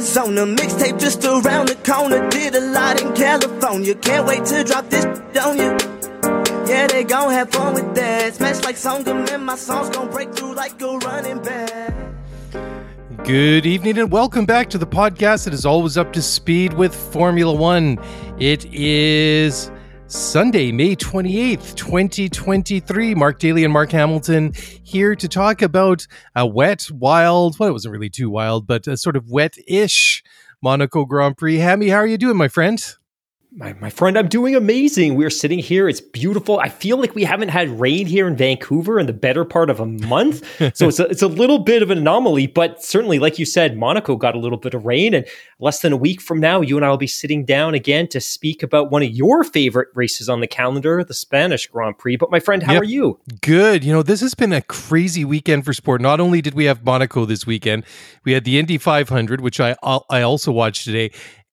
Arizona. Mixtape just around the corner. Did a lot in California. Can't wait to drop this on you. Yeah, they gon' have fun with that. Smash like Songam and my songs gon' break through like a running back. Good evening and welcome back to the podcast that is always up to speed with Formula One. It is Sunday, May 28th, 2023. Mark Daly and Mark Hamilton here to talk about a wet, wild, well, it wasn't really too wild, but a sort of wet ish Monaco Grand Prix. Hammy, how are you doing, my friend? My, my friend, I'm doing amazing. We're sitting here. It's beautiful. I feel like we haven't had rain here in Vancouver in the better part of a month. so it's a, it's a little bit of an anomaly, but certainly, like you said, Monaco got a little bit of rain. And less than a week from now, you and I will be sitting down again to speak about one of your favorite races on the calendar, the Spanish Grand Prix. But my friend, how Yep. are you? Good. You know, this has been a crazy weekend for sport. Not only did we have Monaco this weekend, we had the Indy 500, which I I also watched today,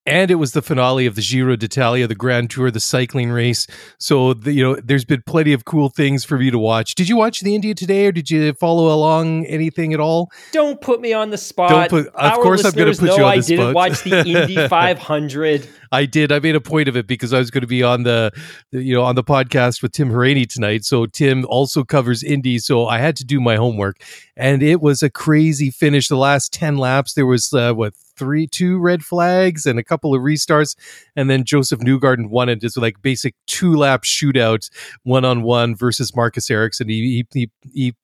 and it was the finale of the Giro d'Italia, the Grand Tour, the cycling race. So, the, you know, there's been plenty of cool things for you to watch. Did you watch the Indy today, or did you follow along anything at all? Don't put me on the spot. Put- of Our course I'm gonna put you on I the didn't watch the Indy 500. I did. I made a point of it because I was going to be on the, the- you know, on the podcast with Tim Haraney tonight. So Tim also covers Indy, so I had to do my homework, and it was a crazy finish. The last ten laps, there was uh, what three, two red flags and a couple of restarts, and then Josef Newgarden won it. Just like basic two lap shootout, one on one versus Marcus Ericsson. He he he. he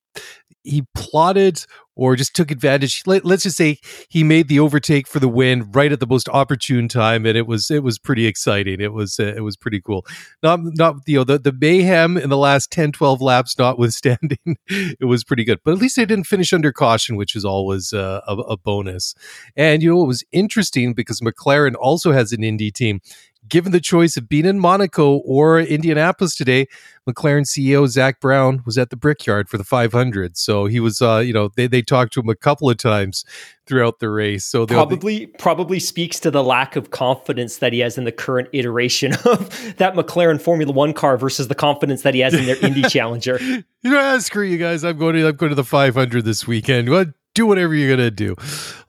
he plotted or just took advantage. Let, us just say he made the overtake for the win right at the most opportune time, and it was it was pretty exciting. It was uh, it was pretty cool. Not not you know the the mayhem in the last 10, 12 laps notwithstanding, it was pretty good. But at least they didn't finish under caution, which is always uh, a, a bonus. And you know it was interesting because McLaren also has an Indy team. Given the choice of being in Monaco or Indianapolis today, McLaren CEO Zak Brown was at the Brickyard for the 500. So he was, uh, you know, they, they talked to him a couple of times throughout the race. So probably probably speaks to the lack of confidence that he has in the current iteration of that McLaren Formula One car versus the confidence that he has in their Indy Challenger. you know, ah, screw you guys. I'm going to I'm going to the 500 this weekend. What? Do whatever you're gonna do.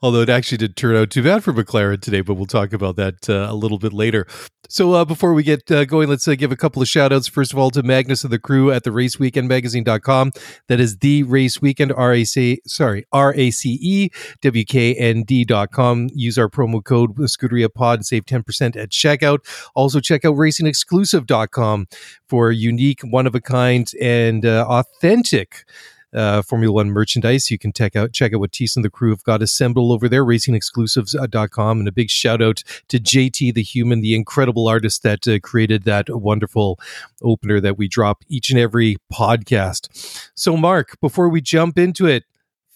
Although it actually did turn out too bad for McLaren today, but we'll talk about that uh, a little bit later. So uh, before we get uh, going, let's uh, give a couple of shout outs. First of all, to Magnus and the crew at the raceweekendmagazine.com. That is the race weekend, R-A-C, sorry, R-A-C-E, W-K-N-D.com. Use our promo code Scuderia Pod and save 10% at checkout. Also check out racingexclusive.com for unique, one of a kind, and uh, authentic uh, Formula One merchandise. You can check out check out what Tease and the crew have got assembled over there, racingexclusives.com. And a big shout out to JT the Human, the incredible artist that uh, created that wonderful opener that we drop each and every podcast. So, Mark, before we jump into it,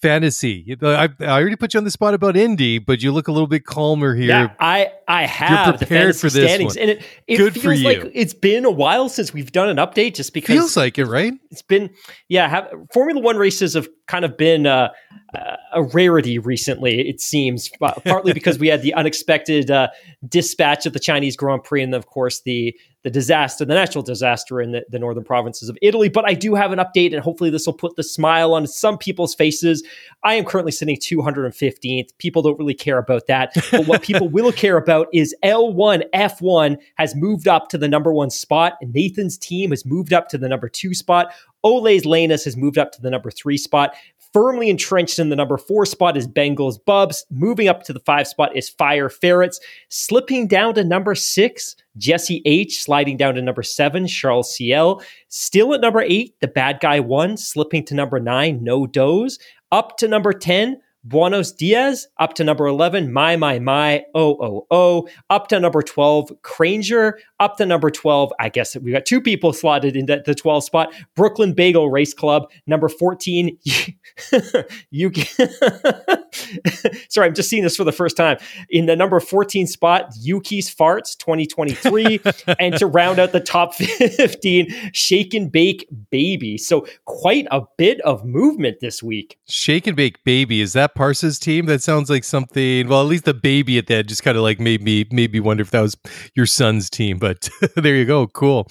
fantasy. I, I already put you on the spot about Indy, but you look a little bit calmer here. Yeah, I I have the prepared for this standings, one. and it it Good for feels like it's been a while since we've done an update, just because Feels like it, right? it's been yeah have, formula one races have kind of been uh, uh, a rarity recently it seems uh, partly because we had the unexpected uh, dispatch of the chinese grand prix and of course the the disaster the natural disaster in the, the northern provinces of italy but i do have an update and hopefully this will put the smile on some people's faces. I am currently sitting 215th people don't really care about that but what people will care about is l1 f1 has moved up to the number one spot. And nathan's team has moved up to the number two spot. Ole's Lanus has moved up to the number three spot. Firmly entrenched in the number four spot is Bengals Bubs. Moving up to the five spot is Fire Ferrets. Slipping down to number six, Jesse H. Sliding down to number seven, Charles CL. Still at number eight, the bad guy one. Slipping to number nine, No Doze. Up to number 10, Buenos Diaz up to number 11, My My My, Oh Oh Oh, up to number 12, Cranger, up to number 12. I guess we got two people slotted in the 12 spot. Brooklyn Bagel Race Club, number 14. you Sorry, I'm just seeing this for the first time. In the number 14 spot, Yuki's Farts 2023. and to round out the top 15, Shake and Bake Baby. So quite a bit of movement this week. Shake and Bake Baby. Is that Parsa's team? That sounds like something. Well, at least the baby at that just kind of like made me made me wonder if that was your son's team. But there you go. Cool.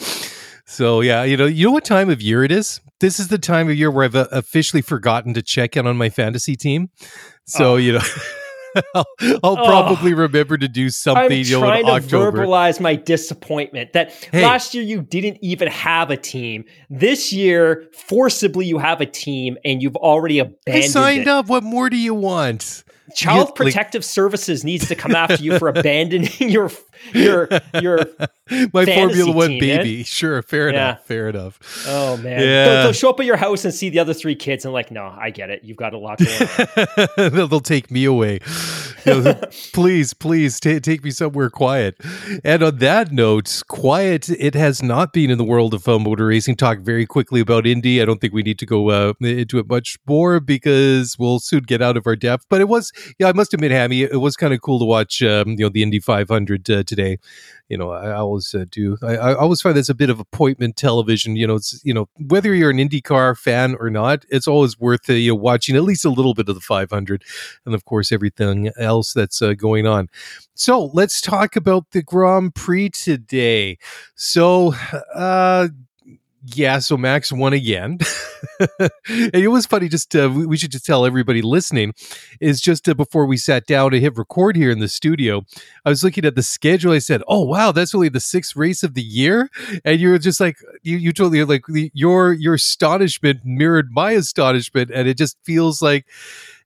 So yeah, you know, you know what time of year it is. This is the time of year where I've uh, officially forgotten to check in on my fantasy team. So oh. you know. I'll, I'll oh, probably remember to do something. I'm you know, trying to October. verbalize my disappointment that hey. last year you didn't even have a team. This year, forcibly, you have a team and you've already abandoned. I signed it. up. What more do you want? Child you, Protective like, Services needs to come after you for abandoning your your your my Formula One team, baby. Man. Sure, fair yeah. enough. Fair enough. Oh man, yeah. They'll, they'll, show up at your house and see the other three kids and like, no, I get it. You've got a lot going on. they'll, they'll take me away. Please, please t- take me somewhere quiet. And on that note, quiet. It has not been in the world of uh, motor racing. Talk very quickly about Indy. I don't think we need to go uh, into it much more because we'll soon get out of our depth. But it was, yeah, I must admit, Hammy, it was kind of cool to watch. Um, you know, the Indy 500 uh, today. You know, I, I always uh, do. I, I, always find that's a bit of appointment television. You know, it's you know whether you're an IndyCar fan or not, it's always worth uh, you know watching at least a little bit of the 500, and of course everything else that's uh, going on. So let's talk about the Grand Prix today. So, uh, yeah, so Max won again. and it was funny, just uh, we should just tell everybody listening is just uh, before we sat down to hit record here in the studio, I was looking at the schedule. I said, Oh, wow, that's only the sixth race of the year. And you were just like, you, you totally like your, your astonishment mirrored my astonishment. And it just feels like,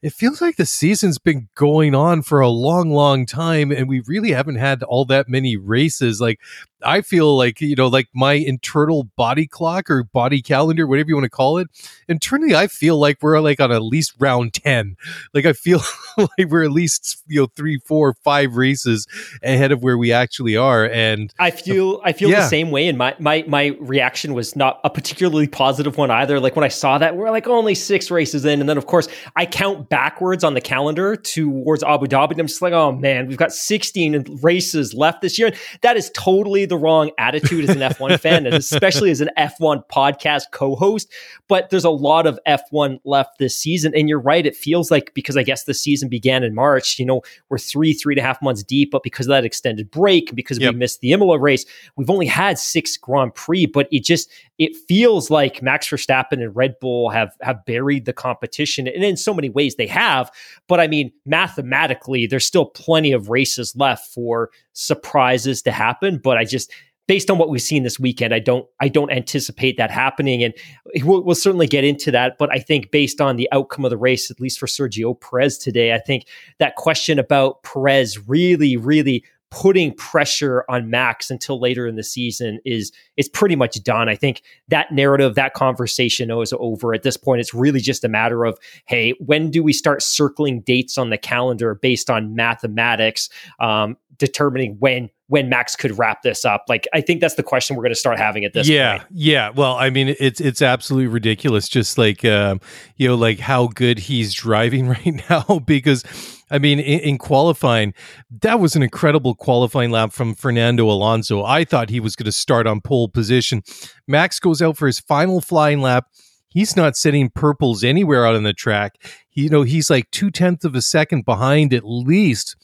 it feels like the season's been going on for a long, long time, and we really haven't had all that many races. Like, I feel like, you know, like my internal body clock or body calendar, whatever you want to call it, internally, I feel like we're like on at least round 10. Like, I feel like we're at least, you know, three, four, five races ahead of where we actually are. And I feel, I feel yeah. the same way. And my, my, my reaction was not a particularly positive one either. Like, when I saw that, we're like only six races in. And then, of course, I count backwards on the calendar towards Abu Dhabi. And I'm just like, oh man, we've got 16 races left this year. And that is totally the wrong attitude as an F1 fan, and especially as an F1 podcast co host. But there's a lot of F1 left this season. And you're right. It feels like because I guess the season began in March, you know, we're three, three and a half months deep. But because of that extended break, because yep. we missed the Imola race, we've only had six Grand Prix. But it just, it feels like Max Verstappen and Red Bull have have buried the competition, and in so many ways they have. But I mean, mathematically, there's still plenty of races left for surprises to happen. But I just based on what we've seen this weekend, I don't I don't anticipate that happening, and we'll, we'll, certainly get into that. But I think based on the outcome of the race, at least for Sergio Perez today, I think that question about Perez really, really putting pressure on Max until later in the season is is pretty much done. I think that narrative, that conversation is over at this point. It's really just a matter of hey, when do we start circling dates on the calendar based on mathematics, um, determining when when Max could wrap this up? Like, I think that's the question we're going to start having at this yeah, point. Yeah. Well, I mean, it's, it's absolutely ridiculous. Just like, um, you know, like how good he's driving right now. because, I mean, in, in, qualifying, that was an incredible qualifying lap from Fernando Alonso. I thought he was going to start on pole position. Max goes out for his final flying lap. He's not setting purples anywhere out on the track. He, you know, he's like two tenths of a second behind at least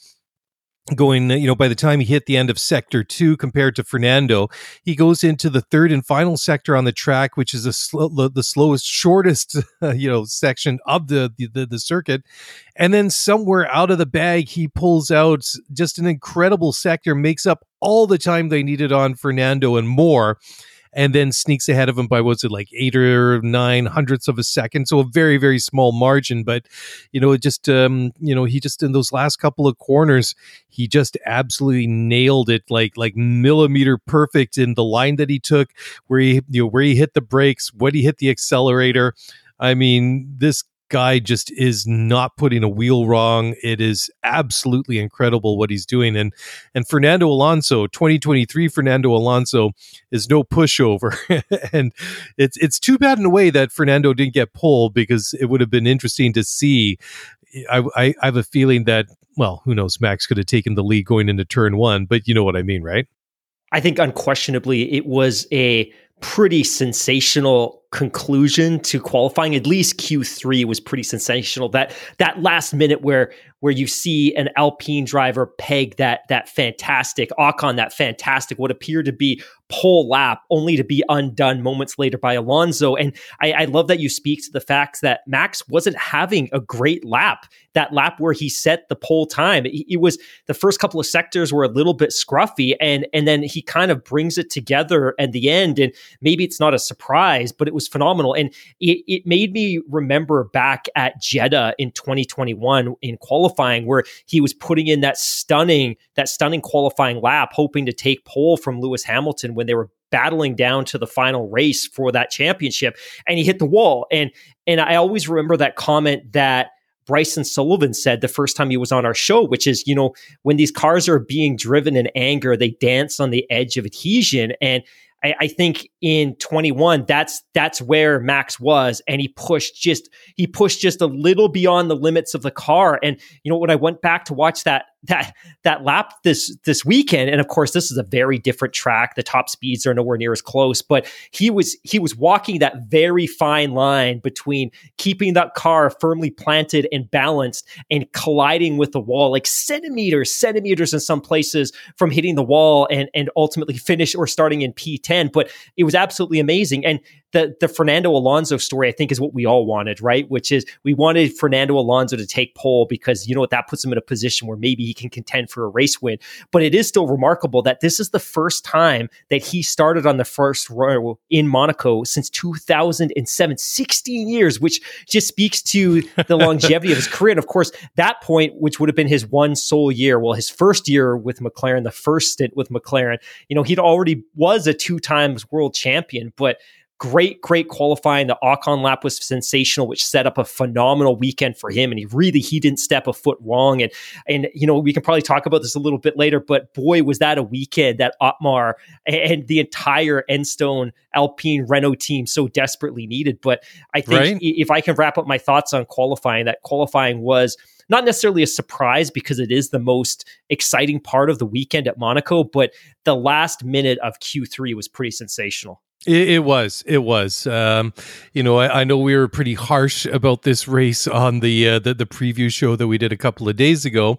going you know by the time he hit the end of sector 2 compared to Fernando he goes into the third and final sector on the track which is the, slow, the slowest shortest uh, you know section of the, the the circuit. And then somewhere out of the bag he pulls out just an incredible sector makes up all the time they needed on Fernando and more and then sneaks ahead of him by what's it like eight or nine hundredths of a second. So a very very small margin, but you know it just um, you know he just in those last couple of corners he just absolutely nailed it like like millimeter perfect in the line that he took where he you know where he hit the brakes, when he hit the accelerator. I mean this guy just is not putting a wheel wrong. It is absolutely incredible what he's doing. And and Fernando Alonso, 2023 Fernando Alonso is no pushover. and it's it's too bad in a way that Fernando didn't get pulled because it would have been interesting to see. I, I, I have a feeling that well, who knows? Max could have taken the lead going into turn one, but you know what I mean, right? I think unquestionably it was a pretty sensational conclusion to qualifying. At least Q3 was pretty sensational. That that last minute where where you see an Alpine driver peg that that fantastic Ocon, that fantastic what appeared to be pole lap, only to be undone moments later by Alonso. And I, I love that you speak to the fact that Max wasn't having a great lap. That lap where he set the pole time, it, it was the first couple of sectors were a little bit scruffy, and and then he kind of brings it together at the end. And maybe it's not a surprise, but it was phenomenal. And it, it made me remember back at Jeddah in 2021 in qualifying, where he was putting in that stunning that stunning qualifying lap, hoping to take pole from Lewis Hamilton when they were battling down to the final race for that championship and he hit the wall and and I always remember that comment that Bryson Sullivan said the first time he was on our show, which is, you know, when these cars are being driven in anger, they dance on the edge of adhesion. And I, I, think in 21, that's that's where Max was, and he pushed just he pushed just a little beyond the limits of the car. And you know, when I went back to watch that that that lap this this weekend. And of course this is a very different track. The top speeds are nowhere near as close but he was he was walking that very fine line between keeping that car firmly planted and balanced and colliding with the wall like centimeters centimeters in some places from hitting the wall and and ultimately finish or starting in P10 but it was absolutely amazing. And the the Fernando Alonso story, I think, is what we all wanted, right? Which is we wanted Fernando Alonso to take pole because you know what that puts him in a position where maybe he can contend for a race win. But it is still remarkable that this is the first time that he started on the first row in Monaco since 2007, 16 years, which just speaks to the longevity of his career. And of course, that point, which would have been his one sole year, well, his first year with McLaren, the first stint with McLaren, you know, he'd already was a two times world champion, but Great, great qualifying. The Ocon lap was sensational, which set up a phenomenal weekend for him. And he really he didn't step a foot wrong. And and you know we can probably talk about this a little bit later. But boy, was that a weekend that Otmar and the entire Enstone Alpine Renault team so desperately needed. But I think right? if I can wrap up my thoughts on qualifying, that qualifying was not necessarily a surprise because it is the most exciting part of the weekend at Monaco, but the last minute of Q3 was pretty sensational. It, it, was. It was. Um, you know, I, I, know we were pretty harsh about this race on the, uh, the the preview show that we did a couple of days ago,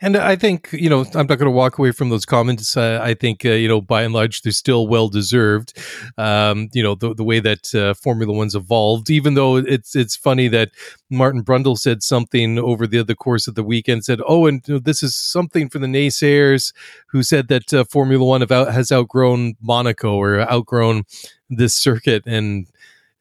and I think, you know, I'm not going to walk away from those comments. Uh, I think, uh, you know, by and large, they're still well deserved. Um, you know, the, the way that uh, Formula One's evolved, even though it's it's funny that Martin Brundle said something over the, the course of the weekend, said, oh, and you know, this is something for the naysayers who said that uh, Formula One out, has outgrown Monaco or outgrown this circuit. And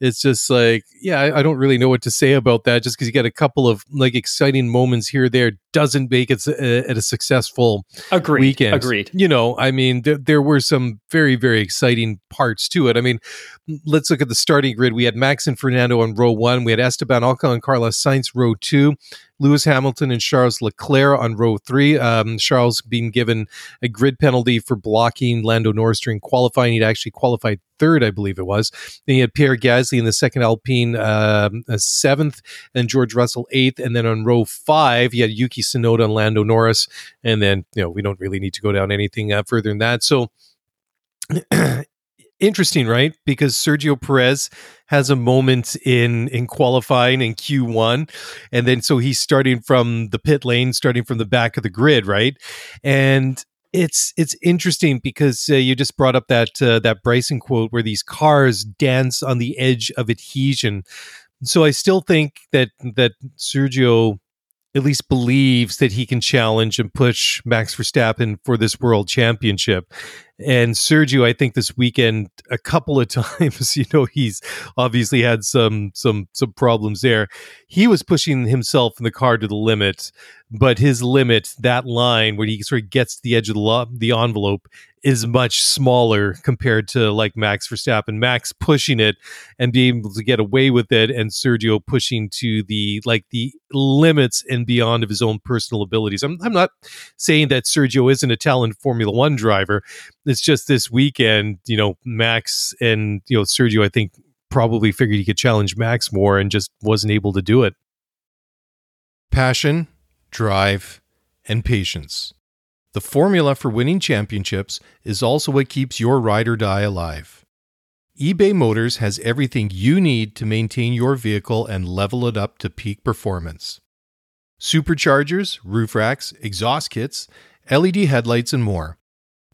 it's just like, yeah, I, I, don't really know what to say about that. Just because you get a couple of like exciting moments here, there doesn't make it a, eh, a successful agreed, weekend. Agreed. You know, I mean, there, there were some very very exciting parts to it. I mean, let's look at the starting grid. We had Max and Fernando on row one. We had Esteban Ocon and Carlos Sainz row two. Lewis Hamilton and Charles Leclerc on row three. Um, Charles being given a grid penalty for blocking Lando Norris during qualifying. He'd actually qualified third, I believe it was. Then he had Pierre Gasly in the second Alpine, uh, seventh, and George Russell eighth. And then on row five, he had Yuki Tsunoda and Lando Norris. And then, you know, we don't really need to go down anything uh, further than that. So, interesting, right? Because Sergio Perez has a moment in in qualifying in Q1 and then so he's starting from the pit lane, starting from the back of the grid, right? And it's it's interesting because uh, you just brought up that uh, that Bryson quote where these cars dance on the edge of adhesion. So I still think that that Sergio at least believes that he can challenge and push Max Verstappen for this world championship. And Sergio, I think this weekend a couple of times, you know, he's obviously had some some some problems there. He was pushing himself in the car to the limit, but his limit, that line where he sort of gets to the edge of the lo- the envelope, is much smaller compared to like Max Verstappen. Max pushing it and being able to get away with it, and Sergio pushing to the like the limits and beyond of his own personal abilities. I'm I'm not saying that Sergio isn't a talented Formula One driver. It's just this weekend, you know, Max and you know Sergio. I think probably figured he could challenge Max more and just wasn't able to do it. Passion, drive, and patience. The formula for winning championships is also what keeps your ride or die alive. eBay Motors has everything you need to maintain your vehicle and level it up to peak performance. Superchargers, roof racks, exhaust kits, LED headlights, and more.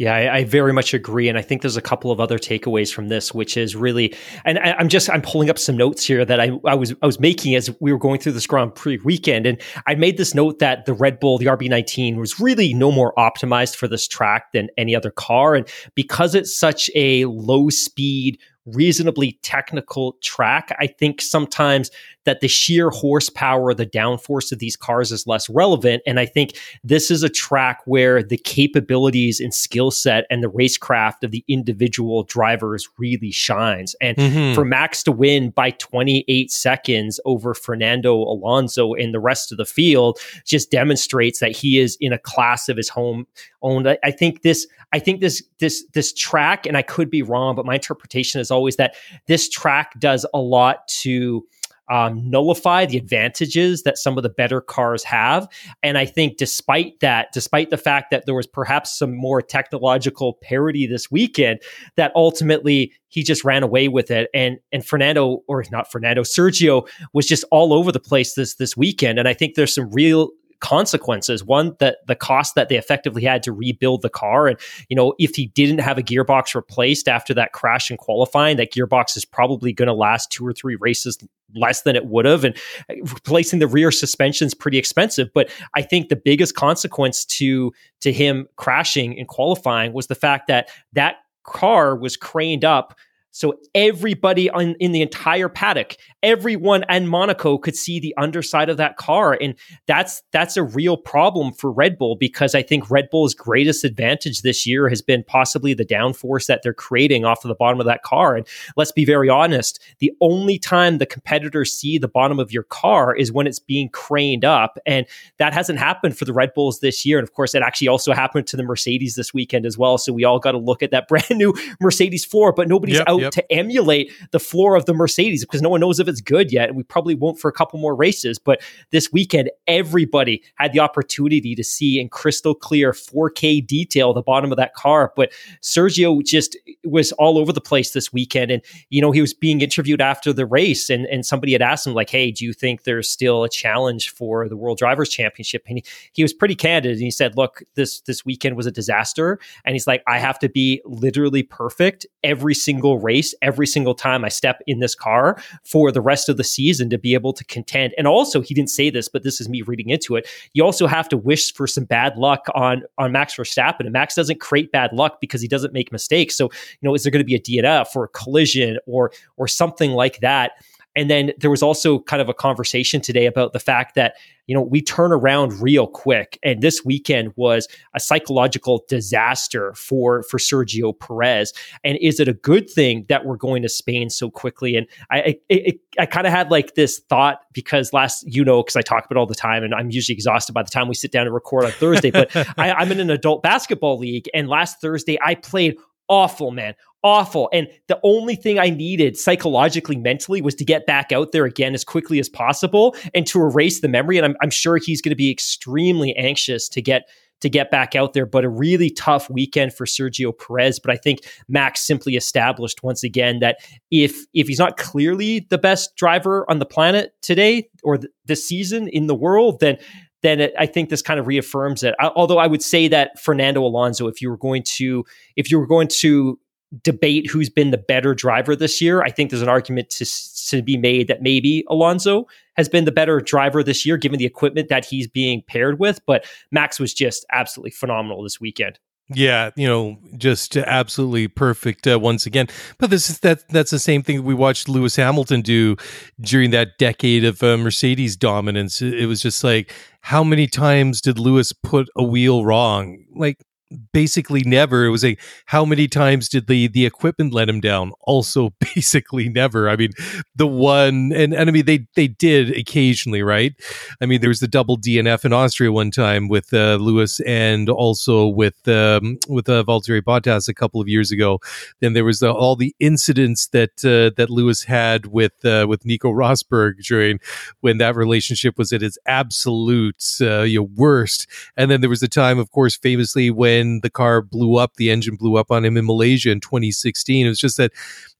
Yeah, I, I, very much agree, and I think there's a couple of other takeaways from this, which is really, and I, am just I'm pulling up some notes here that I, I was I was making as we were going through this Grand Prix weekend, and I made this note that the Red Bull, the RB19, was really no more optimized for this track than any other car, and because it's such a low speed reasonably technical track. I think sometimes that the sheer horsepower, the downforce of these cars is less relevant. And I think this is a track where the capabilities and skill set and the racecraft of the individual drivers really shines. And mm-hmm. for Max to win by 28 seconds over Fernando Alonso in the rest of the field just demonstrates that he is in a class of his home own. I, I think this, I think this, this, this track, and I could be wrong, but my interpretation is always that this track does a lot to um, nullify the advantages that some of the better cars have. And I think, despite that, despite the fact that there was perhaps some more technological parity this weekend, that ultimately he just ran away with it. And and Fernando, or not Fernando, Sergio was just all over the place this this weekend. And I think there's some real consequences. One, that the cost that they effectively had to rebuild the car. And, you know, if he didn't have a gearbox replaced after that crash in qualifying, that gearbox is probably going to last two or three races less than it would have. And uh, replacing the rear suspension is pretty expensive. But I think the biggest consequence to to him crashing in qualifying was the fact that that car was craned up so everybody on, in the entire paddock, everyone and Monaco could see the underside of that car, and that's that's a real problem for Red Bull because I think Red Bull's greatest advantage this year has been possibly the downforce that they're creating off of the bottom of that car. And let's be very honest, the only time the competitors see the bottom of your car is when it's being craned up, and that hasn't happened for the Red Bulls this year. And of course, it actually also happened to the Mercedes this weekend as well. So we all got to look at that brand new Mercedes floor, but nobody's yep. out yep. to emulate the floor of the Mercedes because no one knows if it's good yet. And we probably won't for a couple more races. But this weekend, everybody had the opportunity to see in crystal clear 4K detail the bottom of that car. But Sergio just was all over the place this weekend. And, you know, he was being interviewed after the race and, and somebody had asked him, like, hey, do you think there's still a challenge for the World Drivers' Championship? And he, he was pretty candid and he said, look, this this weekend was a disaster. And he's like, I have to be literally perfect every single race race every single time I step in this car for the rest of the season to be able to contend. And also, he didn't say this, but this is me reading into it. You also have to wish for some bad luck on on Max Verstappen, and Max doesn't create bad luck because he doesn't make mistakes. So, you know, is there going to be a DNF or a collision or or something like that? And then there was also kind of a conversation today about the fact that, you know, we turn around real quick. And this weekend was a psychological disaster for, for Sergio Perez. And is it a good thing that we're going to Spain so quickly? And I, I, I kind of had like this thought because last, you know, because I talk about all the time and I'm usually exhausted by the time we sit down and record on Thursday, but I, I'm in an adult basketball league. And last Thursday, I played awful, man. Awful. And the only thing I needed psychologically, mentally, was to get back out there again as quickly as possible and to erase the memory. And I'm, I'm sure he's going to be extremely anxious to get to get back out there, but a really tough weekend for Sergio Perez. But I think Max simply established once again that if if he's not clearly the best driver on the planet today or th- season in the world, then then it, I think this kind of reaffirms it. I, although I would say that Fernando Alonso, if you were going to, if you were going to debate who's been the better driver this year, I think there's an argument to to be made that maybe Alonso has been the better driver this year, given the equipment that he's being paired with. But Max was just absolutely phenomenal this weekend. Yeah, you know, just absolutely perfect uh, once again. But this is that that's the same thing we watched Lewis Hamilton do during that decade of uh, Mercedes dominance. It was just like how many times did Lewis put a wheel wrong? Like basically never. It was a how many times did the the equipment let him down? Also basically never. I mean, the one and, and I mean they they did occasionally, right? I mean, there was the double DNF in Austria one time with uh, Lewis and also with um, with uh, Valtteri Bottas a couple of years ago. Then there was uh, all the incidents that uh, that Lewis had with uh, with Nico Rosberg during when that relationship was at its absolute uh, you know, worst. And then there was the time, of course, famously when when the car blew up, the engine blew up on him in Malaysia in 2016. It was just that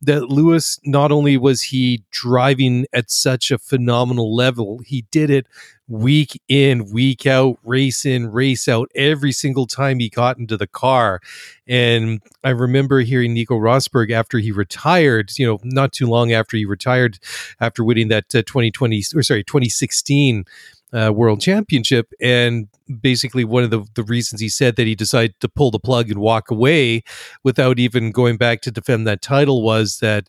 that Lewis not only was he driving at such a phenomenal level, he did it week in, week out, race in, race out, every single time he got into the car. And I remember hearing Nico Rosberg after he retired, you know, not too long after he retired, after winning that uh, 2020 or sorry, 2016 uh, world championship. And basically, one of the, the reasons he said that he decided to pull the plug and walk away without even going back to defend that title was that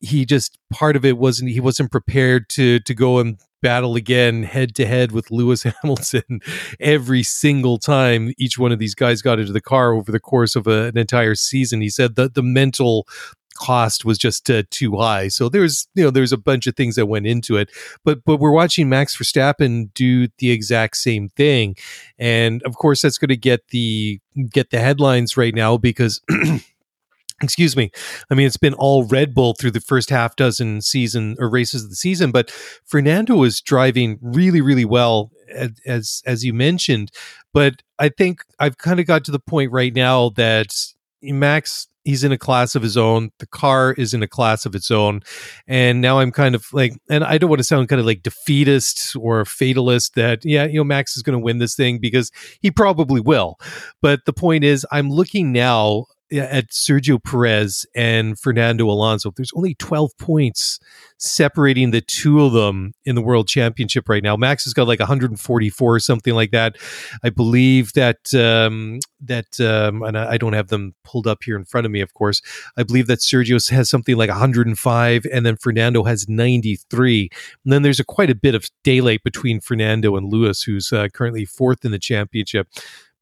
he just part of it wasn't he wasn't prepared to to go and battle again head to head with Lewis Hamilton every single time each one of these guys got into the car over the course of a, an entire season. He said that the mental cost was just uh, too high. So there's you know there's a bunch of things that went into it, but but we're watching Max Verstappen do the exact same thing, and of course that's going to get the get the headlines right now because. excuse me. I mean, it's been all Red Bull through the first half dozen season or races of the season, but Fernando is driving really, really well, as as you mentioned. But I think I've kind of got to the point right now that Max he's in a class of his own. The car is in a class of its own. And now I'm kind of like, and I don't want to sound kind of like defeatist or fatalist that, yeah, you know, Max is going to win this thing because he probably will. But the point is, I'm looking now at Sergio Perez and Fernando Alonso. There's only 12 points separating the two of them in the world championship right now. Max has got like 144 or something like that. I believe that um, that um, and I don't have them pulled up here in front of me, of course. I believe that Sergio has something like 105, and then Fernando has 93. And then there's a quite a bit of daylight between Fernando and Lewis, who's uh, currently fourth in the championship.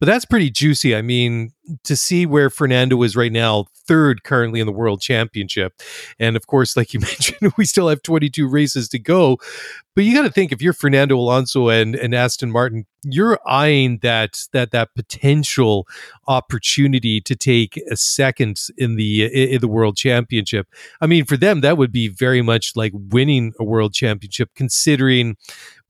But that's pretty juicy. I mean, to see where Fernando is right now, third currently in the world championship. And of course, like you mentioned, we still have 22 races to go. But you got to think if you're Fernando Alonso and, and Aston Martin, you're eyeing that that that potential opportunity to take a second in the in the world championship. I mean, for them, that would be very much like winning a world championship, considering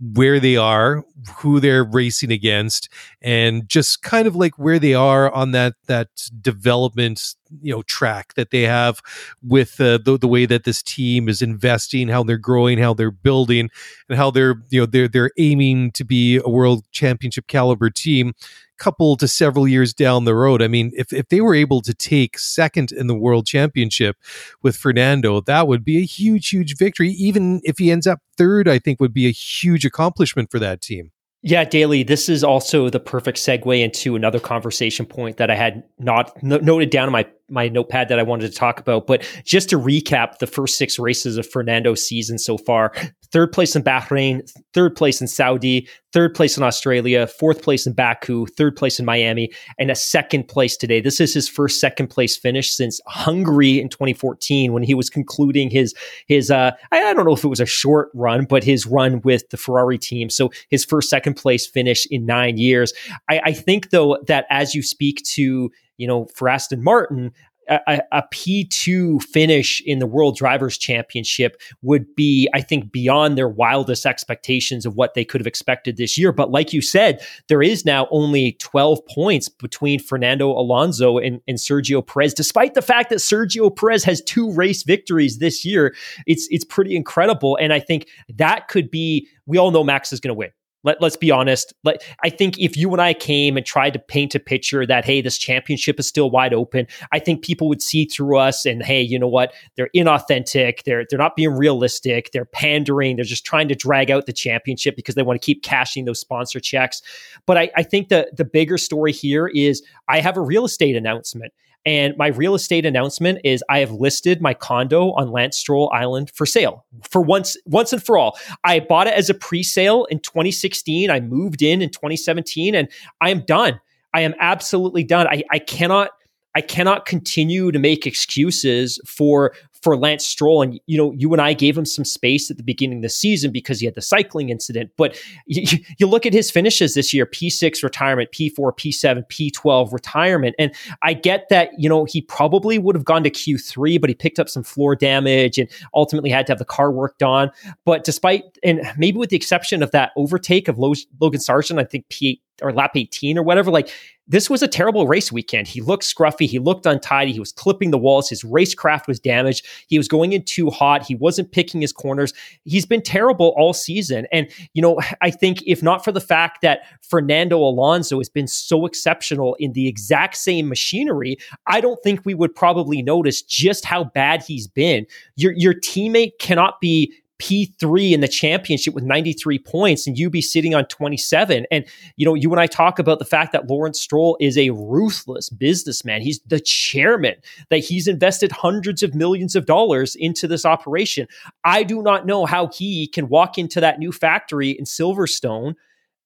where they are, who they're racing against, and just kind of like where they are on that that development you know track that they have with uh, the the way that this team is investing, how they're growing, how they're building, and how they're you know they're they're aiming to be a world championship caliber team couple to several years down the road. I mean, if, if they were able to take second in the world championship with Fernando, that would be a huge, huge victory. Even if he ends up third, I think would be a huge accomplishment for that team. Yeah, Daly, this is also the perfect segue into another conversation point that I had not n- noted down in my my notepad that I wanted to talk about. But just to recap the first six races of Fernando's season so far third place in Bahrain, third place in Saudi, third place in Australia, fourth place in Baku, third place in Miami, and a second place today. This is his first second place finish since Hungary in 2014 when he was concluding his his uh I, don't know if it was a short run, but his run with the Ferrari team. So his first second place finish in nine years. I, I think though that as you speak to you know, for Aston Martin, a, a P2 finish in the World Drivers' Championship would be, I think, beyond their wildest expectations of what they could have expected this year. But like you said, there is now only 12 points between Fernando Alonso and, and Sergio Perez, despite the fact that Sergio Perez has two race victories this year. It's it's pretty incredible. And I think that could be, we all know Max is going to win. Let, let's be honest. Let, I think if you and I came and tried to paint a picture that, hey, this championship is still wide open, I think people would see through us and, hey, you know what? They're inauthentic. They're, they're not being realistic. They're pandering. They're just trying to drag out the championship because they want to keep cashing those sponsor checks. But I, I think the, the bigger story here is I have a real estate announcement. And my real estate announcement is I have listed my condo on Lance Stroll Island for sale for once, once and for all. I bought it as a pre-sale in 2016. I moved in in 2017 and I am done. I am absolutely done. I, I cannot I cannot continue to make excuses for for Lance Stroll. And, you know, you and I gave him some space at the beginning of the season because he had the cycling incident. But you, you look at his finishes this year P6 retirement, P4, P7, P12 retirement. And I get that, you know, he probably would have gone to Q3, but he picked up some floor damage and ultimately had to have the car worked on. But despite, and maybe with the exception of that overtake of Logan Sargeant, I think P8 or lap 18 or whatever, like this was a terrible race weekend. He looked scruffy. He looked untidy. He was clipping the walls. His racecraft was damaged. He was going in too hot. He wasn't picking his corners. He's been terrible all season. And, you know, I think if not for the fact that Fernando Alonso has been so exceptional in the exact same machinery, I don't think we would probably notice just how bad he's been. Your, your teammate cannot be P3 in the championship with 93 points and you be sitting on 27. And, you know, you and I talk about the fact that Lawrence Stroll is a ruthless businessman. He's the chairman, that he's invested hundreds of millions of dollars into this operation. I do not know how he can walk into that new factory in Silverstone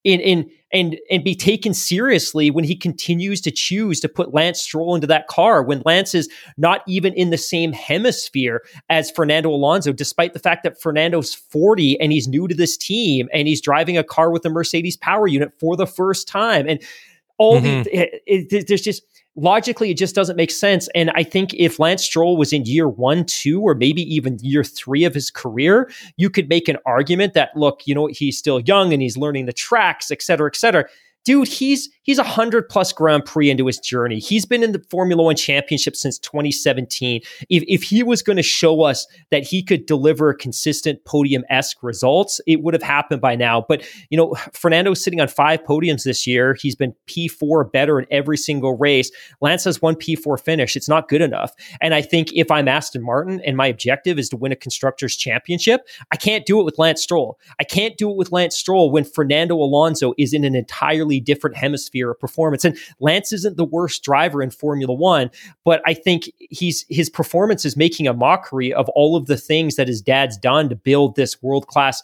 in in and and be taken seriously when he continues to choose to put Lance Stroll into that car when Lance is not even in the same hemisphere as Fernando Alonso, despite the fact that Fernando's 40 and he's new to this team and he's driving a car with a Mercedes power unit for the first time. And all mm-hmm. the it, it, there's just logically it just doesn't make sense. And I think if Lance Stroll was in year one, two, or maybe even year three of his career, you could make an argument that look, you know, he's still young and he's learning the tracks, et cetera, et cetera dude, he's he's a hundred plus Grand Prix into his journey. He's been in the Formula One Championship since 2017. If if he was going to show us that he could deliver consistent podium esque results, it would have happened by now. But you know, Fernando's sitting on five podiums this year. He's been P4 better in every single race. Lance has one P4 finish. It's not good enough. And I think if I'm Aston Martin and my objective is to win a constructors championship, I can't do it with Lance Stroll. I can't do it with Lance Stroll when Fernando Alonso is in an entirely different hemisphere of performance. And Lance isn't the worst driver in Formula One, but I think he's his performance is making a mockery of all of the things that his dad's done to build this world class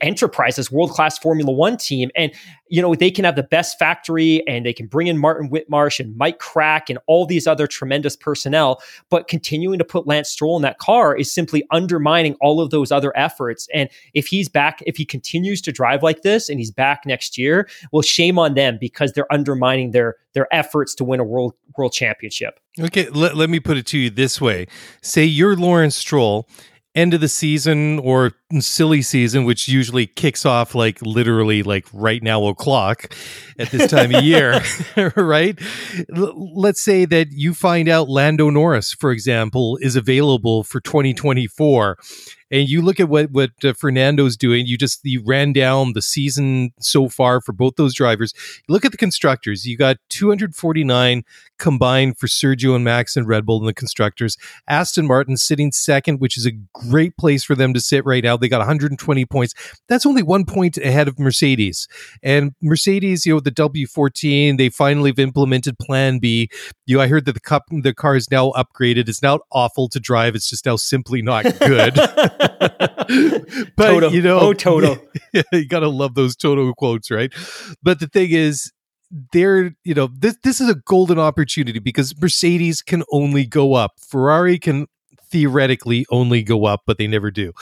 enterprise, this world class Formula One team. And, you know, they can have the best factory and they can bring in Martin Whitmarsh and Mike Krack and all these other tremendous personnel. But continuing to put Lance Stroll in that car is simply undermining all of those other efforts. And if he's back, if he continues to drive like this and he's back next year, well, shame on them because they're undermining their their efforts to win a world world championship. Okay, let, let me put it to you this way. Say you're Lawrence Stroll end of the season or silly season, which usually kicks off like literally like right now o'clock at this time of year, right? L- let's say that you find out Lando Norris, for example, is available for 2024 And you look at what what uh, Fernando's doing. You just you ran down the season so far for both those drivers. Look at the constructors. You got 249 combined for Sergio and Max and Red Bull in the constructors. Aston Martin sitting second, which is a great place for them to sit right now. They got 120 points. That's only one point ahead of Mercedes. And Mercedes, you know, the W14, they finally have implemented Plan B. You, I heard that the cup, the car is now upgraded. It's now awful to drive. It's just now simply not good. but Toto. you know, Oh, Toto. you gotta love those Toto quotes, right? But the thing is, they're you know this this is a golden opportunity because Mercedes can only go up, Ferrari can theoretically only go up, but they never do,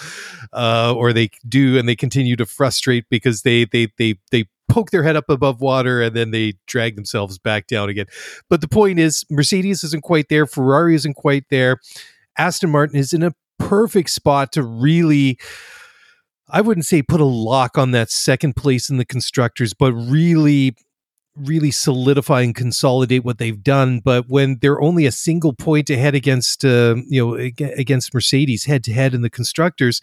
uh, or they do and they continue to frustrate because they they they they poke their head up above water and then they drag themselves back down again. But the point is, Mercedes isn't quite there, Ferrari isn't quite there, Aston Martin is in a perfect spot to really. I wouldn't say put a lock on that second place in the constructors, but really really solidify and consolidate what they've done. But when they're only a single point ahead against, uh, you know, against Mercedes head to head in the constructors,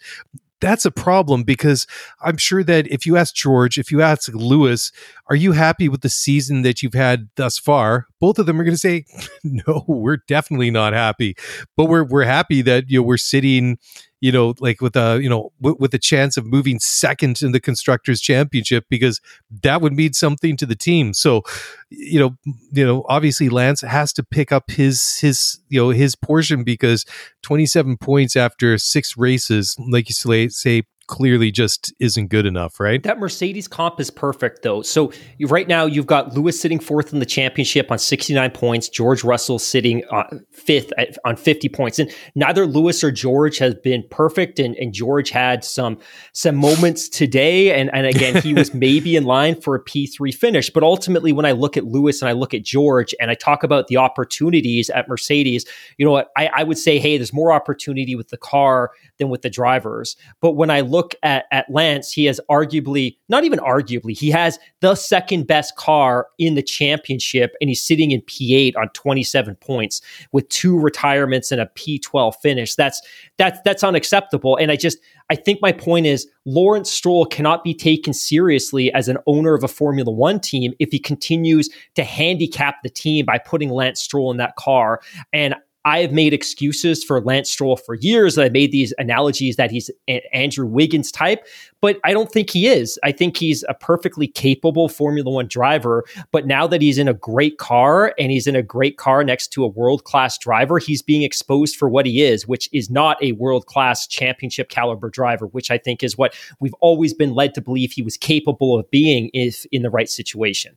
that's a problem because I'm sure that if you ask George, if you ask Lewis, are you happy with the season that you've had thus far? Both of them are going to say, no, we're definitely not happy, but we're we're happy that you know we're sitting, you know, like with a you know w- with a chance of moving second in the constructors championship because that would mean something to the team. So, you know, you know, obviously Lance has to pick up his his you know his portion because 27 points after six races, like you say, say clearly just isn't good enough, right? That Mercedes comp is perfect though. So you, right now you've got Lewis sitting fourth in the championship on 69 points, George Russell sitting uh, fifth at, on 50 points. And neither Lewis or George has been perfect. And, and George had some some moments today. And, and again, he was maybe in line for a P3 finish. But ultimately, when I look at Lewis and I look at George and I talk about the opportunities at Mercedes, you know what? I, I would say, hey, there's more opportunity with the car than with the drivers. But when I look at, at Lance, he has arguably, not even arguably, he has the second best car in the championship, and he's sitting in P8 on 27 points with two retirements and a P12 finish. That's that's that's unacceptable. And I just I think my point is Lawrence Stroll cannot be taken seriously as an owner of a Formula One team if he continues to handicap the team by putting Lance Stroll in that car. And I have made excuses for Lance Stroll for years. I made these analogies that he's an Andrew Wiggins type, but I don't think he is. I think he's a perfectly capable Formula One driver. But now that he's in a great car and he's in a great car next to a world class driver, he's being exposed for what he is, which is not a world class championship caliber driver, which I think is what we've always been led to believe he was capable of being if in the right situation.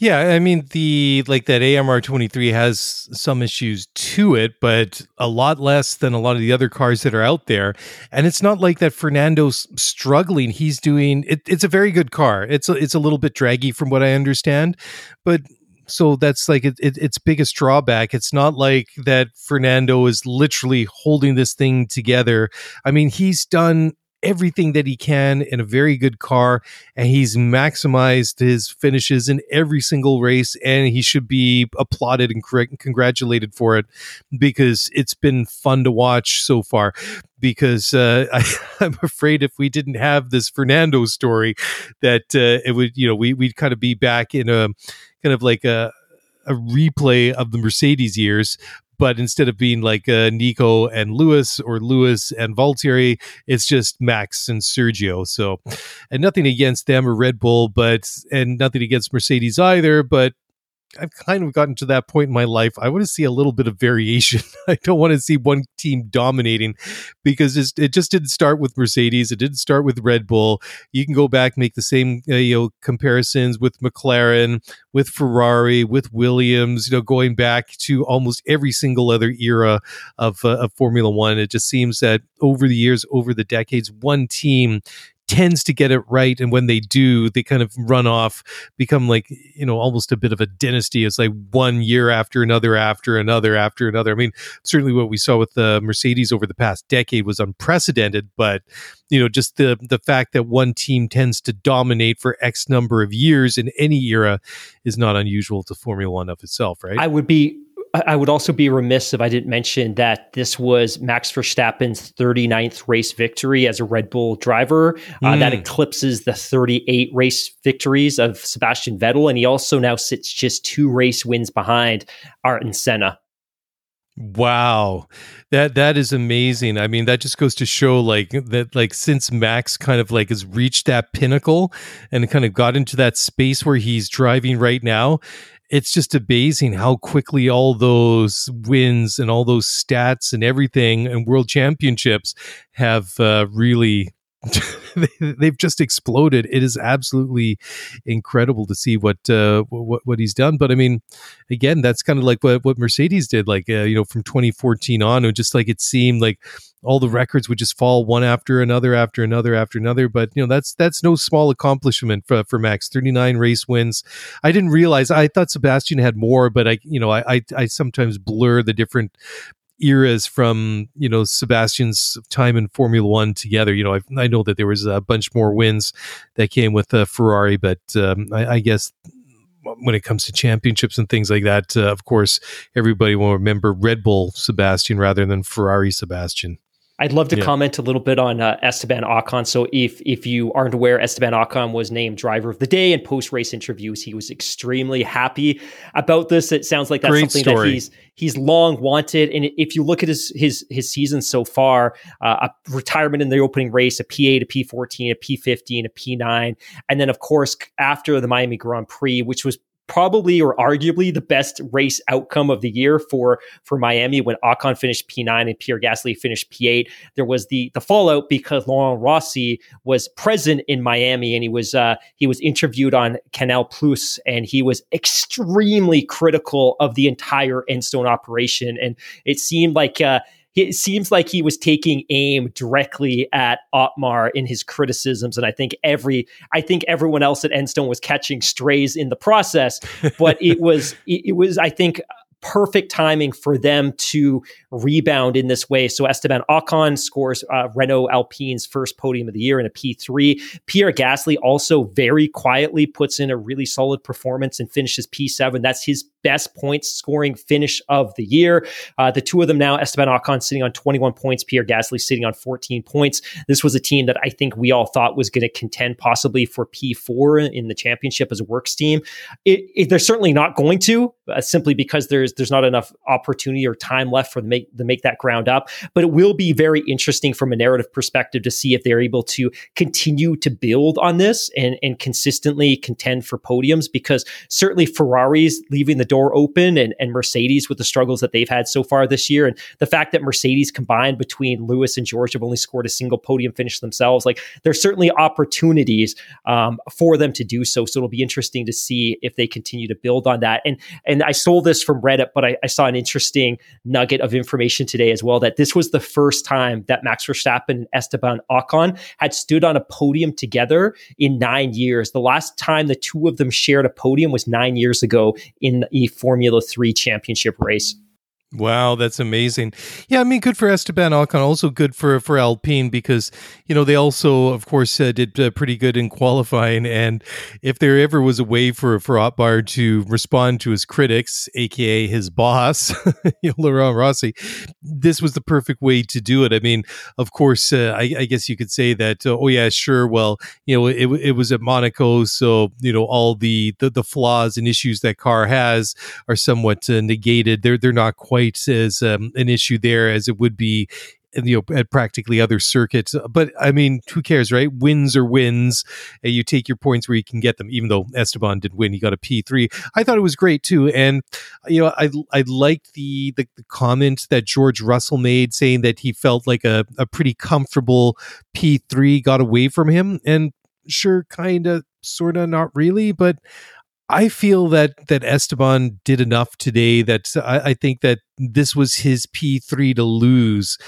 Yeah, I mean the like that AMR 23 has some issues to it, but a lot less than a lot of the other cars that are out there. And it's not like that Fernando's struggling. He's doing it, it's a very good car. It's a, it's a little bit draggy from what I understand, but so that's like it, it, its biggest drawback. It's not like that Fernando is literally holding this thing together. I mean, he's done everything that he can in a very good car and he's maximized his finishes in every single race and he should be applauded and congratulated for it because it's been fun to watch so far. Because uh, I, am afraid if we didn't have this Fernando story that uh, it would you know we, we'd kind of be back in a kind of like a a replay of the Mercedes years, but instead of being like uh, Nico and Lewis or Lewis and Valtteri, it's just Max and Sergio. So, and nothing against them or Red Bull, but and nothing against Mercedes either. But I've kind of gotten to that point in my life. I want to see a little bit of variation. I don't want to see one team dominating because it just didn't start with Mercedes. It didn't start with Red Bull. You can go back, make the same uh, you know comparisons with McLaren, with Ferrari, with Williams. You know, going back to almost every single other era of uh, of Formula One. It just seems that over the years, over the decades, one team tends to get it right and when they do they kind of run off become like you know almost a bit of a dynasty. It's like one year after another after another after another. I mean certainly what we saw with the mercedes over the past decade was unprecedented but you know just the the fact that one team tends to dominate for x number of years in any era is not unusual to formula 1 of itself right? I would be I would also be remiss if I didn't mention that this was Max Verstappen's 39th race victory as a Red Bull driver. Mm. Uh, that hmm. eclipses the 38 race victories of Sebastian Vettel. And he also now sits just two race wins behind Ayrton Senna. Wow. That that is amazing. I mean, that just goes to show like that like since Max kind of like has reached that pinnacle and kind of got into that space where he's driving right now, it's just amazing how quickly all those wins and all those stats and everything and world championships have uh, really they've just exploded. It is absolutely incredible to see what uh, what what he's done. But I mean, again, that's kind of like what what Mercedes did. Like uh, you know, from 2014 on, it just like it seemed like all the records would just fall one after another, after another, after another. But you know, that's that's no small accomplishment for, for Max. 39 race wins. I didn't realize. I thought Sebastian had more, but I you know I I, I sometimes blur the different eras from you know Sebastian's time in Formula One together. You know, I, I know that there was a bunch more wins that came with uh, Ferrari, but um, I, I, guess when it comes to championships and things like that, uh, of course, everybody will remember Red Bull Sebastian rather than Ferrari Sebastian. I'd love to yeah. comment a little bit on uh, Esteban Ocon. So, if if you aren't aware, Esteban Ocon was named driver of the day in post race interviews. He was extremely happy about this. It sounds like that's Great something story. that he's he's long wanted. And if you look at his his his season so far, uh, a retirement in the opening race, a P8, a P14, a P15, a P9, and then of course after the Miami Grand Prix, which was probably or arguably the best race outcome of the year for for Miami when Ocon finished P9 and Pierre Gasly finished P8. There was the the fallout because Laurent Rossi was present in Miami and he was uh, he was interviewed on Canal Plus and he was extremely critical of the entire Enstone operation and it seemed like uh, it seems like he was taking aim directly at Otmar in his criticisms, and I think every I think everyone else at Enstone was catching strays in the process, but it was it, it was I think perfect timing for them to rebound in this way. So Esteban Ocon scores uh, Renault Alpine's first podium of the year in a P3. Pierre Gasly also very quietly puts in a really solid performance and finishes P7. That's his best points scoring finish of the year. Uh, the two of them now, Esteban Ocon sitting on 21 points, Pierre Gasly sitting on 14 points. This was a team that I think we all thought was going to contend possibly for P4 in the championship as a works team. It, it, they're certainly not going to, uh, simply because there's there's not enough opportunity or time left for them make to make that ground up. But it will be very interesting from a narrative perspective to see if they're able to continue to build on this and and consistently contend for podiums because certainly Ferrari's leaving the door open and, and Mercedes with the struggles that they've had so far this year. And the fact that Mercedes combined between Lewis and George have only scored a single podium finish themselves like there's certainly opportunities um, for them to do so. So it'll be interesting to see if they continue to build on that. And and I stole this from Reddit but I, I saw an interesting nugget of information information today as well that this was the first time that Max Verstappen and Esteban Ocon had stood on a podium together in nine years. The last time the two of them shared a podium was nine years ago in Formula Three championship race. Wow, that's amazing. Yeah, I mean, good for Esteban Ocon, also good for for Alpine because you know they also, of course, uh, did uh, pretty good in qualifying. And if there ever was a way for for Otmar to respond to his critics, aka his boss, Laurent Rossi, this was the perfect way to do it. I mean, of course, uh, I, I, guess you could say that. Uh, oh yeah, sure. Well, you know, it, it was at Monaco, so you know all the, the the flaws and issues that car has are somewhat uh, negated. They're they're not quite quite as um, an issue there as it would be you know at practically other circuits but i mean who cares right? Wins or wins and you take your points where you can get them even though esteban did win he got a p3 i thought it was great too and you know i i liked the, the, the comment that george russell made saying that he felt like a, a pretty comfortable p3 got away from him and sure kind of sort of not really but I feel that that Esteban did enough today that I, I, think that this was his P three to lose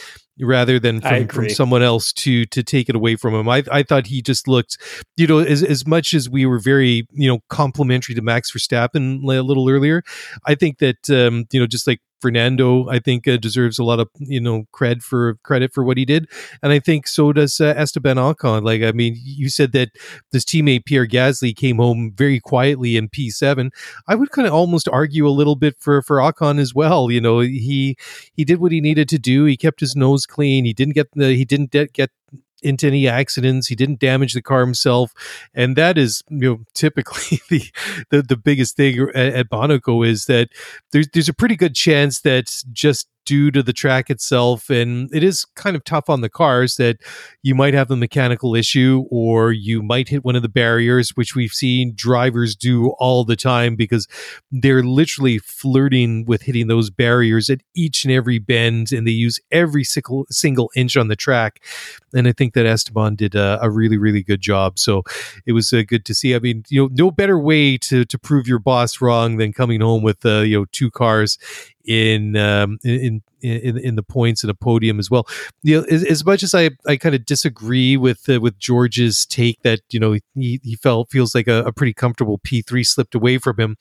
rather than from, from someone else to to take it away from him. I I thought he just looked, you know, as as much as we were very you know complimentary to Max Verstappen a little earlier. I think that um, you know just like Fernando, I think, uh, deserves a lot of you know cred for credit for what he did, and I think so does uh, Esteban Ocon. Like, I mean, you said that this teammate Pierre Gasly came home very quietly in P seven. I would kind of almost argue a little bit for for Ocon as well. You know, he he did what he needed to do. He kept his nose clean. He didn't get the he didn't de- get into any accidents. He didn't damage the car himself, and that is you know typically the the, the biggest thing at, at Monaco is that there's there's a pretty good chance that just due to the track itself. And it is kind of tough on the cars that you might have a mechanical issue or you might hit one of the barriers, which we've seen drivers do all the time because they're literally flirting with hitting those barriers at each and every bend and they use every single, single inch on the track. And I think that Esteban did a, a really, really good job. So it was uh, good to see. I mean, you know, no better way to, to prove your boss wrong than coming home with, uh, you know, two cars in um, in in, in the points and a podium as well. You know, as, as much as I, I kind of disagree with uh, with George's take that you know he, he felt feels like a, a, pretty comfortable P three slipped away from him,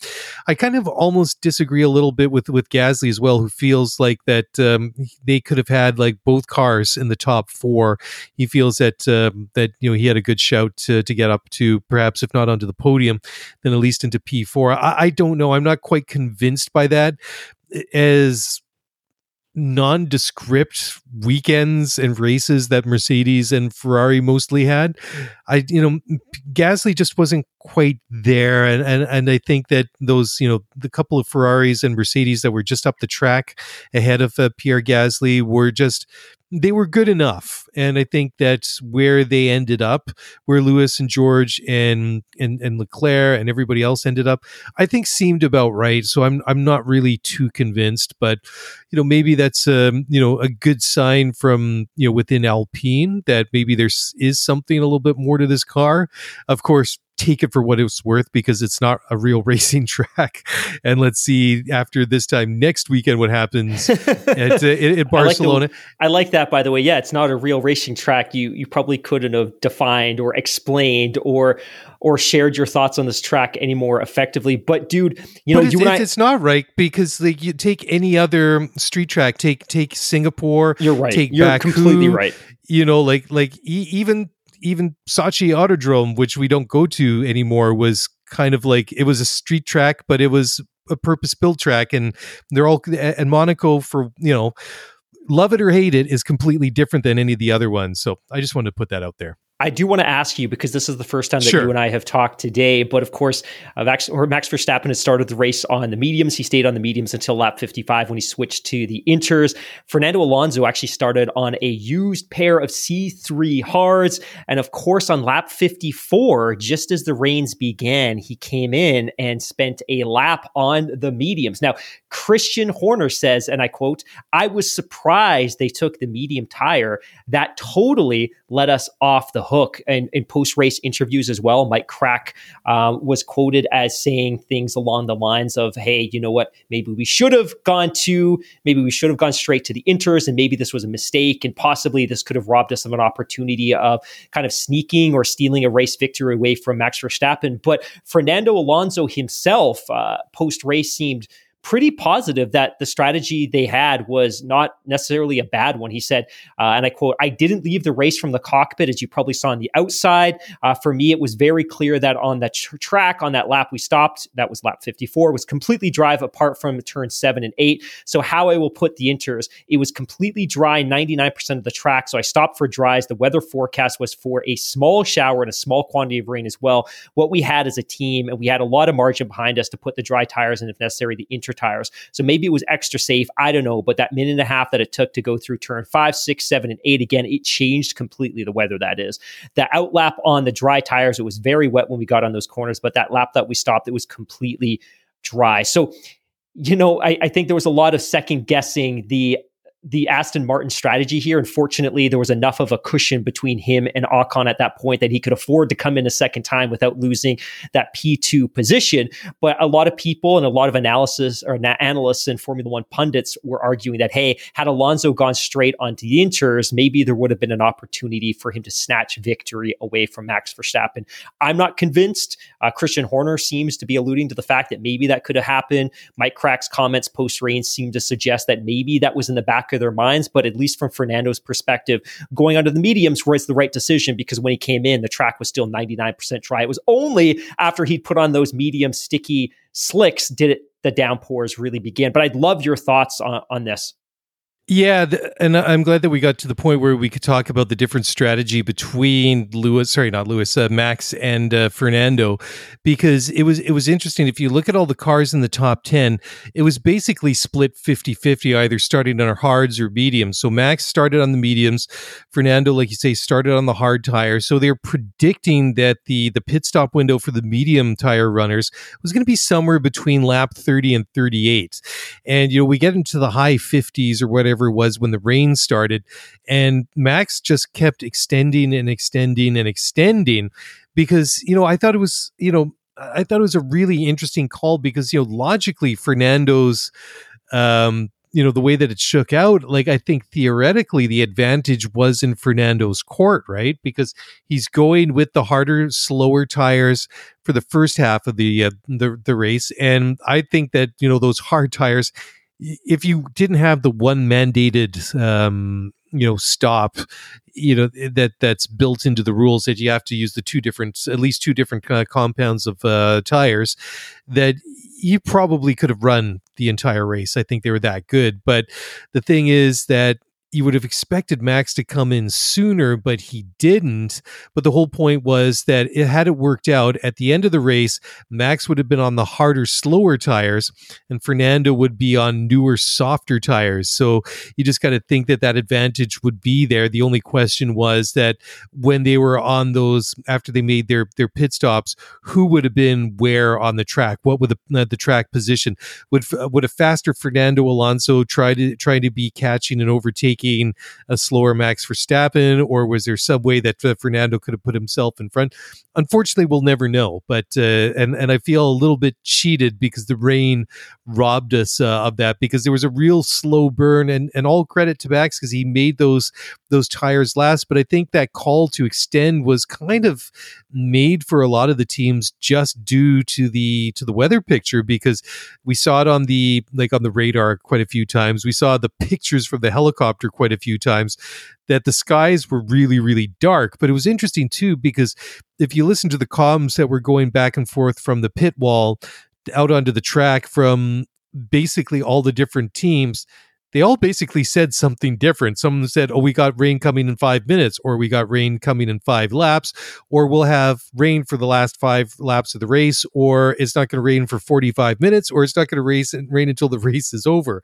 I kind of almost disagree a little bit with with Gasly as well, who feels like that um, they could have had like both cars in the top four. He feels that um, that you know he had a good shout to, to get up to perhaps if not onto the podium, then at least into P four. I, I don't know. I'm not quite convinced by that as nondescript weekends and races that Mercedes and Ferrari mostly had. I you know Gasly just wasn't quite there and and and I think that those you know the couple of Ferraris and Mercedes that were just up the track ahead of uh, Pierre Gasly were just they were good enough. And I think that's where they ended up, where Lewis and George and, and, and Leclerc and everybody else ended up, I think seemed about right. So I'm, I'm not really too convinced, but, you know, maybe that's, um, you know, a good sign from, you know, within Alpine that maybe there's is something a little bit more to this car. Of course, take it for what it's worth because it's not a real racing track. And let's see after this time next weekend what happens at, uh, Barcelona. I like, the, I like, that, by the way. Yeah, it's not a real racing track. You you probably couldn't have defined or explained or or shared your thoughts on this track any more effectively. But dude, you know, it's, you it's, I, it's not right because like you take any other street track, take take Singapore. You're right. Take You're Baku, completely right. You know, like like e- even even Sochi Autodrome, which we don't go to anymore, was kind of like it was a street track, but it was a purpose built track, and they're all and Monaco for you know love it or hate it is completely different than any of the other ones. So I just wanted to put that out there. I do want to ask you because this is the first time that sure. you and I have talked today. But of course, uh, Max, or Max Verstappen has started the race on the mediums. He stayed on the mediums until lap 55 when he switched to the inters. Fernando Alonso actually started on a used pair of C3 hards. And of course, on lap 54, just as the rains began, he came in and spent a lap on the mediums. Now, Christian Horner says, and I quote, I was surprised they took the medium tire. That totally let us off the hook. And in post race interviews as well, Mike Krack um, was quoted as saying things along the lines of, "Hey, you know what? Maybe we should have gone to, maybe we should have gone straight to the inters, and maybe this was a mistake, and possibly this could have robbed us of an opportunity of kind of sneaking or stealing a race victory away from Max Verstappen." But Fernando Alonso himself, uh, post race, seemed pretty positive that the strategy they had was not necessarily a bad one. He said, uh, and I quote, I didn't leave the race from the cockpit, as you probably saw on the outside. Uh, for me, it was very clear that on the tr- track, on that lap we stopped, that was lap 54, was completely drive apart from turn seven and eight. So, how I will put the inters, it was completely dry 99% of the track. So, I stopped for dries. The weather forecast was for a small shower and a small quantity of rain as well. What we had as a team, and we had a lot of margin behind us to put the dry tires and, if necessary, the inters winter tires. So maybe it was extra safe. I don't know. But that minute and a half that it took to go through turn five, six, seven, and eight, again, it changed completely the weather that is. The outlap on the dry tires, it was very wet when we got on those corners, but that lap that we stopped, it was completely dry. So, you know, I, I think there was a lot of second guessing the the Aston Martin strategy here. Unfortunately, there was enough of a cushion between him and Ocon at that point that he could afford to come in a second time without losing that P2 position. But a lot of people and a lot of analysis or analysts and Formula One pundits were arguing that, hey, had Alonso gone straight onto the inters, maybe there would have been an opportunity for him to snatch victory away from Max Verstappen. I'm not convinced. Uh, Christian Horner seems to be alluding to the fact that maybe that could have happened. Mike Krack's comments post rain seem to suggest that maybe that was in the back back of their minds. But at least from Fernando's perspective, going under the mediums was the right decision because when he came in, the track was still 99% dry. It was only after he put on those medium sticky slicks did it the downpours really begin. But I'd love your thoughts on, on this. Yeah, and I'm glad that we got to the point where we could talk about the different strategy between Lewis, sorry, not Lewis, uh, Max and uh, Fernando, because it was it was interesting. If you look at all the cars in the top ten, it was basically split 50-50, either starting on our hards or mediums. So Max started on the mediums, Fernando, like you say, started on the hard tires. So they're predicting that the the pit stop window for the medium tire runners was going to be somewhere between lap 30 and 38, and you know we get into the high 50s or whatever whatever it was when the rain started. And Max just kept extending and extending and extending because, you know, I thought it was, you know, I thought it was a really interesting call because, you know, logically, Fernando's, um, you know, the way that it shook out, like I think theoretically the advantage was in Fernando's court, right? Because he's going with the harder, slower tires for the first half of the uh, the the race, and I think that you know those hard tires if you didn't have the one mandated um, you know stop you know that that's built into the rules that you have to use the two different at least two different uh, compounds of uh, tires that you probably could have run the entire race. I think they were that good. But the thing is that you would have expected Max to come in sooner, but he didn't. But the whole point was that it had it worked out at the end of the race, Max would have been on the harder, slower tires, and Fernando would be on newer, softer tires. So you just got to think that that advantage would be there. The only question was that when they were on those after they made their their pit stops, who would have been where on the track? What would the uh, the track position? Would would a faster Fernando Alonso try to try to be catching and overtaking? A slower Max Verstappen, or was there some way that uh, Fernando could have put himself in front? Unfortunately, we'll never know. But uh, and and I feel a little bit cheated because the rain robbed us uh, of that because there was a real slow burn, and and all credit to Max because he made those those tires last. But I think that call to extend was kind of made for a lot of the teams just due to the to the weather picture because we saw it on the like on the radar quite a few times. We saw the pictures from the helicopter quite a few times that the skies were really really dark. But it was interesting too because if you listen to the comms that were going back and forth from the pit wall out onto the track from basically all the different teams they all basically said something different. Some said, "Oh, we got rain coming in five minutes," or "We got rain coming in five laps," or "We'll have rain for the last five laps of the race," or "It's not going to rain for forty-five minutes," or "It's not going to rain until the race is over."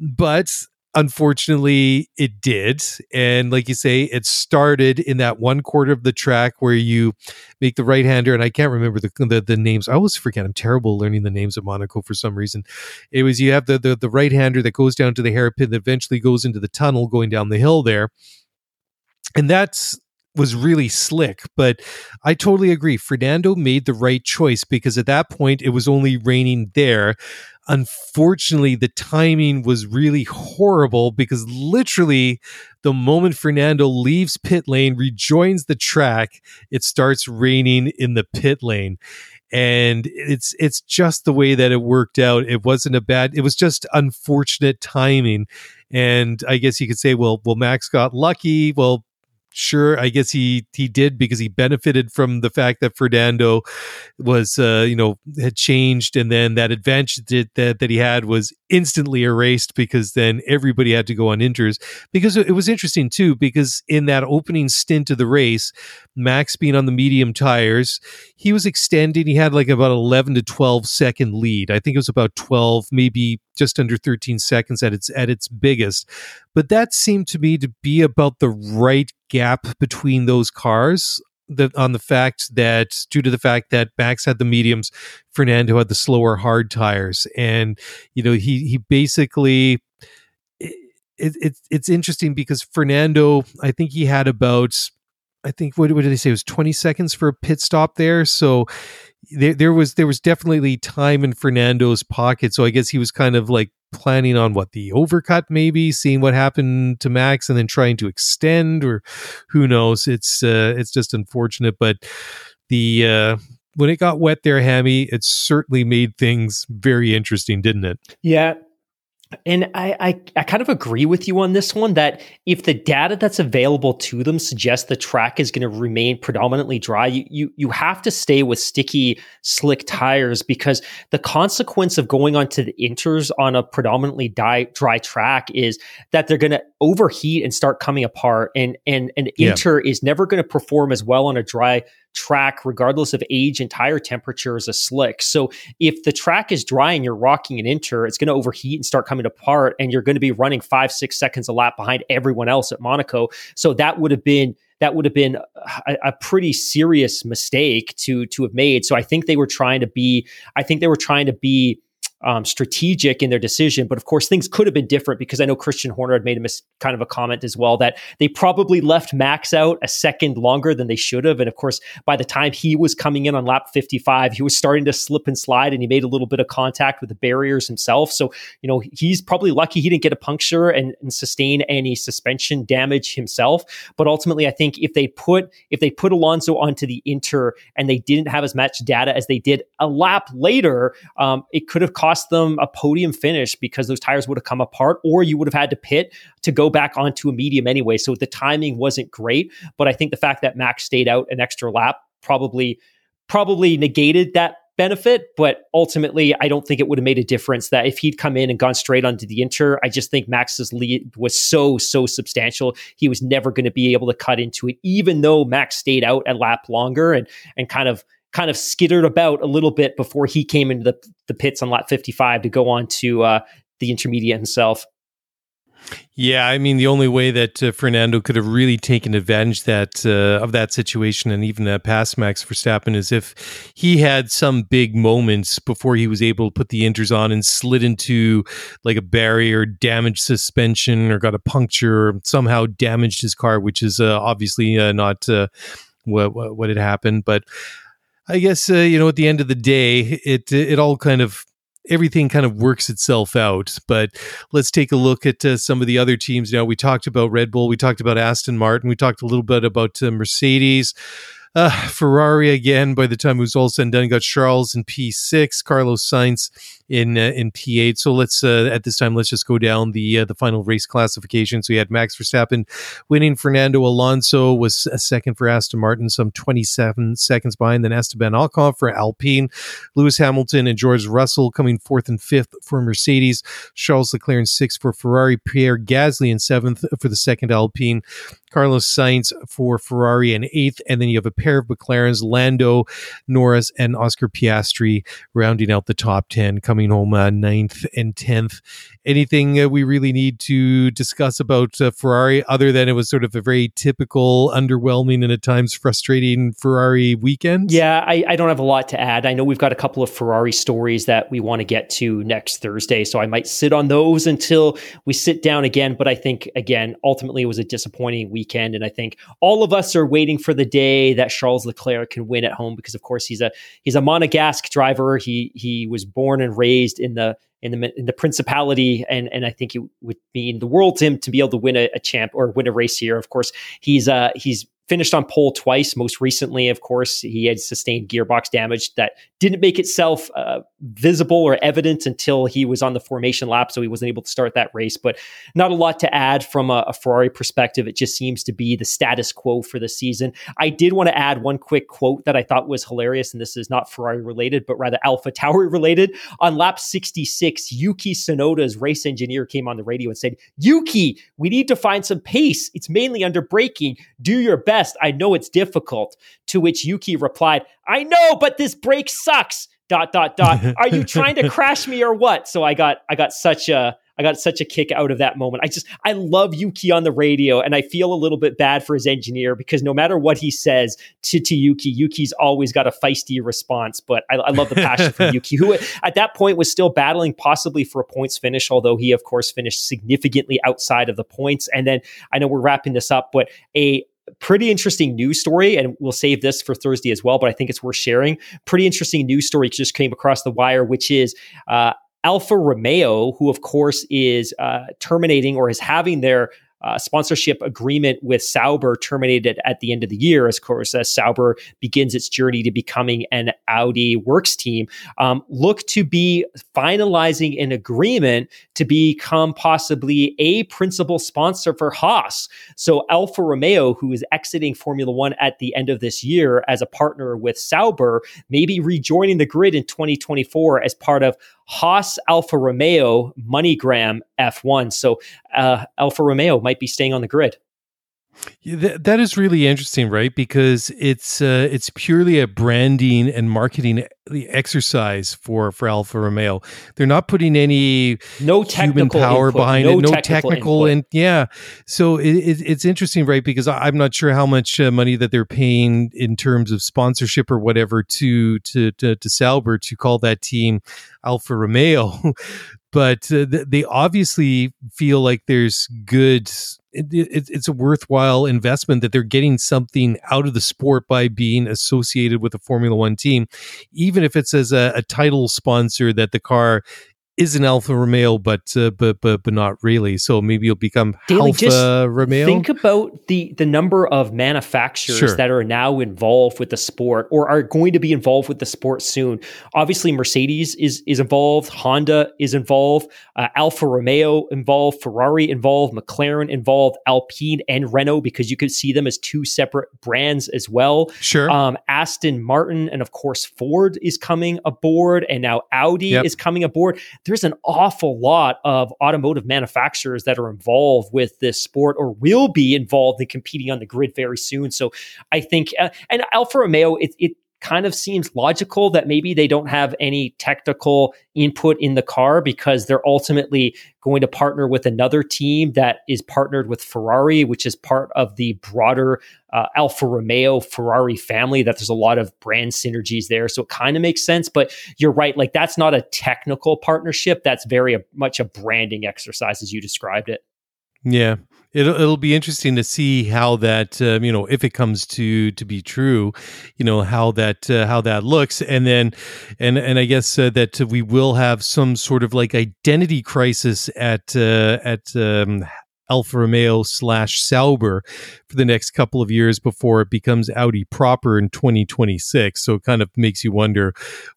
But unfortunately it did and like you say it started in that one quarter of the track where you make the right hander and i can't remember the, the, the names. I always forget i'm terrible learning the names of monaco for some reason. It was you have the the, the right hander that goes down to the hairpin that eventually goes into the tunnel going down the hill there and that's was really slick. But I totally agree. Fernando made the right choice because at that point it was only raining there. Unfortunately, the timing was really horrible because literally the moment Fernando leaves pit lane, rejoins the track, it starts raining in the pit lane and it's it's just the way that it worked out it wasn't a bad it was just unfortunate timing and i guess you could say well well max got lucky well sure i guess he he did because he benefited from the fact that fernando was uh you know had changed and then that advantage that that, that he had was instantly erased because then everybody had to go on inters because it was interesting too because in that opening stint of the race max being on the medium tires he was extending he had like about 11 to 12 second lead. I think it was about 12 maybe just under 13 seconds at its at its biggest but that seemed to me to be about the right gap between those cars the, on the fact that due to the fact that Max had the mediums, Fernando had the slower hard tires, and you know he he basically it, it, it's interesting because Fernando, I think he had about I think what, what did they say? It was 20 seconds for a pit stop there, so there, there was there was definitely time in Fernando's pocket, so I guess he was kind of like planning on what the overcut maybe seeing what happened to max and then trying to extend or who knows? It's uh, it's just unfortunate but the uh when it got wet there hammy it certainly made things very interesting didn't it? Yeah and I, I, I kind of agree with you on this one that if the data that's available to them suggests the track is going to remain predominantly dry, you, you you have to stay with sticky, slick tires because the consequence of going onto the inters on a predominantly dry, dry track is that they're going to overheat and start coming apart. And and an yeah. inter is never going to perform as well on a dry track, regardless of age and tire temperature, is a slick. So if the track is dry and you're rocking an inter, it's going to overheat and start coming apart, and you're going to be running five, six seconds a lap behind everyone else at Monaco. So that would have been that would have been a, a, pretty serious mistake to to have made. So I think they were trying to be. I think they were trying to be um, strategic in their decision. But of course, things could have been different because I know Christian Horner had made a mis- kind of a comment as well that they probably left Max out a second longer than they should have. And of course, by the time he was coming in on lap 55, he was starting to slip and slide and he made a little bit of contact with the barriers himself. So, you know, he's probably lucky he didn't get a puncture and, and sustain any suspension damage himself. But ultimately, I think if they put if they put Alonso onto the Inter and they didn't have as much data as they did a lap later, um, it could have cost cost them a podium finish because those tires would have come apart, or you would have had to pit to go back onto a medium anyway. So the timing wasn't great. But I think the fact that Max stayed out an extra lap probably probably negated that benefit, but ultimately, I don't think it would have made a difference that if he'd come in and gone straight onto the Inter, I just think Max's lead was so, so substantial. He was never going to be able to cut into it, even though Max stayed out a lap longer and, and kind of kind of skittered about a little bit before he came into the, the pits on lap 55 to go on to uh, the intermediate himself. Yeah, I mean the only way that uh, Fernando could have really taken advantage that uh, of that situation and even uh, past Max Verstappen is if he had some big moments before he was able to put the inters on and slid into like a barrier, damaged suspension, or got a puncture, or somehow damaged his car, which is uh, obviously uh, not uh, what what had happened, but. I guess uh, you know at the end of the day, it it all kind of everything kind of works itself out. But let's take a look at uh, some of the other teams. Now we talked about Red Bull, we talked about Aston Martin, we talked a little bit about uh, Mercedes. Uh, Ferrari again. By the time it was all said and done, got Charles in P six, Carlos Sainz in uh, in P8. So let's uh, at this time let's just go down the uh, the final race classification. So we had Max Verstappen winning. Fernando Alonso was a second for Aston Martin, some 27 seconds behind. Then Esteban Ocon for Alpine, Lewis Hamilton and George Russell coming fourth and fifth for Mercedes. Charles Leclerc in sixth for Ferrari. Pierre Gasly in seventh for the second Alpine. Carlos Sainz for Ferrari in eighth, and then you have a pair of McLarens, Lando Norris and Oscar Piastri rounding out the top ten. Coming coming home uh, ninth and tenth. Anything uh, we really need to discuss about uh, Ferrari other than it was sort of a very typical, underwhelming, and at times frustrating Ferrari weekend? Yeah, I, I don't have a lot to add. I know we've got a couple of Ferrari stories that we want to get to next Thursday, so I might sit on those until we sit down again. But I think, again, ultimately it was a disappointing weekend, and I think all of us are waiting for the day that Charles Leclerc can win at home because, of course, he's a he's a Monegasque driver. He he was born and raised raised in the in the in the principality, and and I think it would mean the world to him to be able to win a, a champ or win a race here. Of course, he's uh he's finished on pole twice. Most recently, of course, he had sustained gearbox damage that didn't make itself uh, visible or evident until he was on the formation lap, so he wasn't able to start that race. But not a lot to add from a, a Ferrari perspective. It just seems to be the status quo for the season. I did want to add one quick quote that I thought was hilarious, and this is not Ferrari related, but rather AlphaTauri related. On lap 66, Yuki Tsunoda's race engineer came on the radio and said, Yuki, we need to find some pace. It's mainly under braking. Do your best. I know it's difficult. To which Yuki replied, I know, but this break sucks. Dot dot dot. Are you trying to crash me or what? So I got I got such a I got such a kick out of that moment. I just I love Yuki on the radio, and I feel a little bit bad for his engineer because no matter what he says to, to Yuki, Yuki's always got a feisty response. But I, I love the passion for Yuki, who at that point was still battling possibly for a points finish, although he of course finished significantly outside of the points. And then I know we're wrapping this up, but a pretty interesting news story, and we'll save this for Thursday as well, but I think it's worth sharing. Pretty interesting news story just came across the wire, which is uh, Alfa Romeo, who of course is uh, terminating or is having their uh, sponsorship agreement with Sauber terminated at the end of the year, as of course as Sauber begins its journey to becoming an Audi works team, um, look to be finalizing an agreement to become possibly a principal sponsor for Haas. So Alfa Romeo, who is exiting Formula One at the end of this year as a partner with Sauber, may be rejoining the grid in 2024 as part of Haas Alfa Romeo MoneyGram F1. So uh, Alfa Romeo might be staying on the grid. Yeah, th- that is really interesting, right? Because it's uh, it's purely a branding and marketing exercise for for Alfa Romeo. They're not putting any no human power input, behind no it, no technical, technical, and yeah. So it, it, it's interesting, right? Because I- I'm not sure how much uh, money that they're paying in terms of sponsorship or whatever to to to, to Sauber to call that team Alfa Romeo. but uh, th- they obviously feel like there's good it, it, it's a worthwhile investment that they're getting something out of the sport by being associated with a formula one team even if it's as a, a title sponsor that the car is an Alfa Romeo, but uh, but but but not really. So maybe you'll become Daily, Alfa just Romeo. Think about the the number of manufacturers Sure. that are now involved with the sport or are going to be involved with the sport soon. Obviously, Mercedes is is involved, Honda is involved, uh, Alfa Romeo involved, Ferrari involved, McLaren involved, Alpine and Renault because you could see them as two separate brands as well. sure. Um, Aston Martin and of course Ford is coming aboard, and now Audi Yep. is coming aboard. There's an awful lot of automotive manufacturers that are involved with this sport or will be involved in competing on the grid very soon. So I think, uh, and Alfa Romeo, it, it kind of seems logical that maybe they don't have any technical input in the car because they're ultimately going to partner with another team that is partnered with Ferrari, which is part of the broader uh, Alfa Romeo Ferrari family. That there's a lot of brand synergies there, so it kind of makes sense. But you're right; like that's not a technical partnership. That's very a, much a branding exercise, as you described it. Yeah, it'll it'll be interesting to see how that um, you know if it comes to to be true, you know how that uh, how that looks, and then and and I guess uh, that we will have some sort of like identity crisis at uh, at um, Alfa Romeo slash Sauber for the next couple of years before it becomes Audi proper in 2026. So it kind of makes you wonder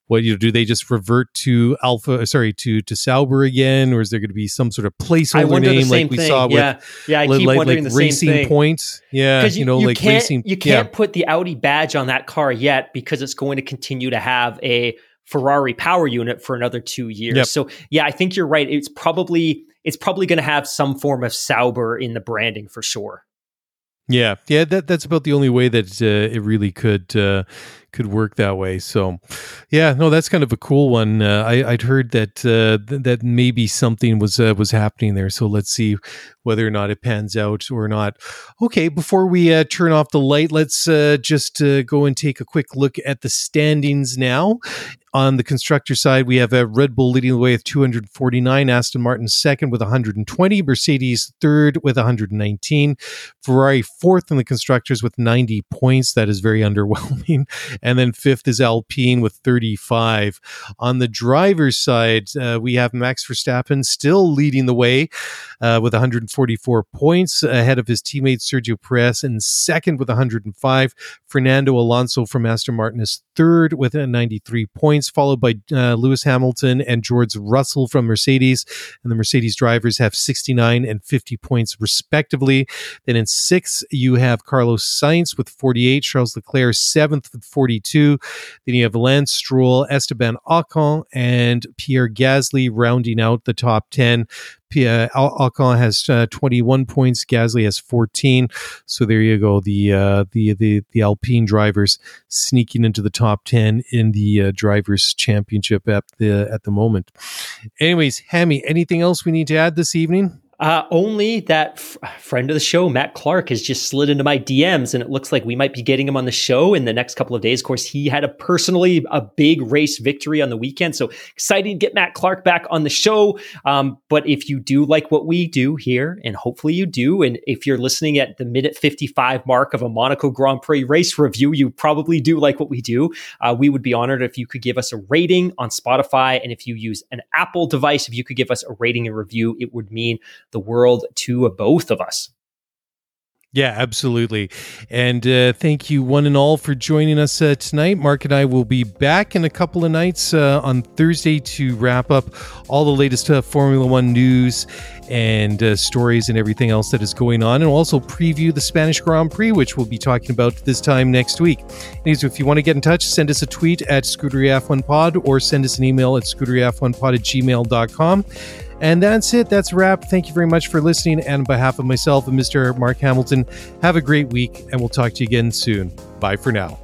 what you know, do they just revert to Alpha uh, sorry to to Sauber again or is there going to be some sort of placeholder name like we thing. saw with yeah, yeah. I keep like, wondering like the racing same thing. points yeah because you, know like can't, racing you can't put the Audi badge on that car yet because it's going to continue to have a Ferrari power unit for another two years. Yep. So yeah, I think you're right. It's probably it's probably going to have some form of Sauber in the branding for sure. Yeah, yeah, that that's about the only way that uh, it really could uh, could work that way. So, yeah, no, that's kind of a cool one. Uh, I, I'd heard that uh, th- that maybe something was uh, was happening there. So let's see whether or not it pans out or not. Okay, before we uh, turn off the light, let's uh, just uh, go and take a quick look at the standings now. On the constructor side, we have uh, Red Bull leading the way with 249, Aston Martin second with 120, Mercedes third with 119, Ferrari fourth in the constructors with 90 points. That is very underwhelming. And then fifth is Alpine with 35. On the driver's side, uh, we have Max Verstappen still leading the way uh, with 144 points ahead of his teammate Sergio Perez in second with 105. Fernando Alonso from Aston Martin is third with 93 points, followed by uh, Lewis Hamilton and George Russell from Mercedes. And the Mercedes drivers have 69 and 50 points respectively. Then in sixth, you have Carlos Sainz with 48, Charles Leclerc seventh with 42. Then you have Lance Stroll, Esteban Ocon, and Pierre Gasly rounding out the top 10. Pierre Ocon has uh, 21 points. Gasly has 14. So there you go. The uh, the the the Alpine drivers sneaking into the top 10 in the uh, drivers' championship at the at the moment. Anyways, Hammy, anything else we need to add this evening? Uh, only that f- friend of the show, Matt Clark, has just slid into my DMs, and it looks like we might be getting him on the show in the next couple of days. Of course, he had a personally a big race victory on the weekend, so excited to get Matt Clark back on the show. Um, but if you do like what we do here, and hopefully you do, and if you're listening at the minute 55 mark of a Monaco Grand Prix race review, you probably do like what we do. Uh, we would be honored if you could give us a rating on Spotify, and if you use an Apple device, if you could give us a rating and review, it would mean the world to both of us. Yeah, absolutely. And uh, thank you, one and all, for joining us uh, tonight. Mark and I will be back in a couple of nights uh, on Thursday to wrap up all the latest uh, Formula One news and uh, stories and everything else that is going on, and also preview the Spanish Grand Prix, which we'll be talking about this time next week. Anyways, if you want to get in touch, send us a tweet at ScuderiaF1Pod or send us an email at ScuderiaF1Pod at gmail.com. And that's it. That's wrap. Thank you very much for listening. And on behalf of myself and Mr. Mark Hamilton, have a great week, and we'll talk to you again soon. Bye for now.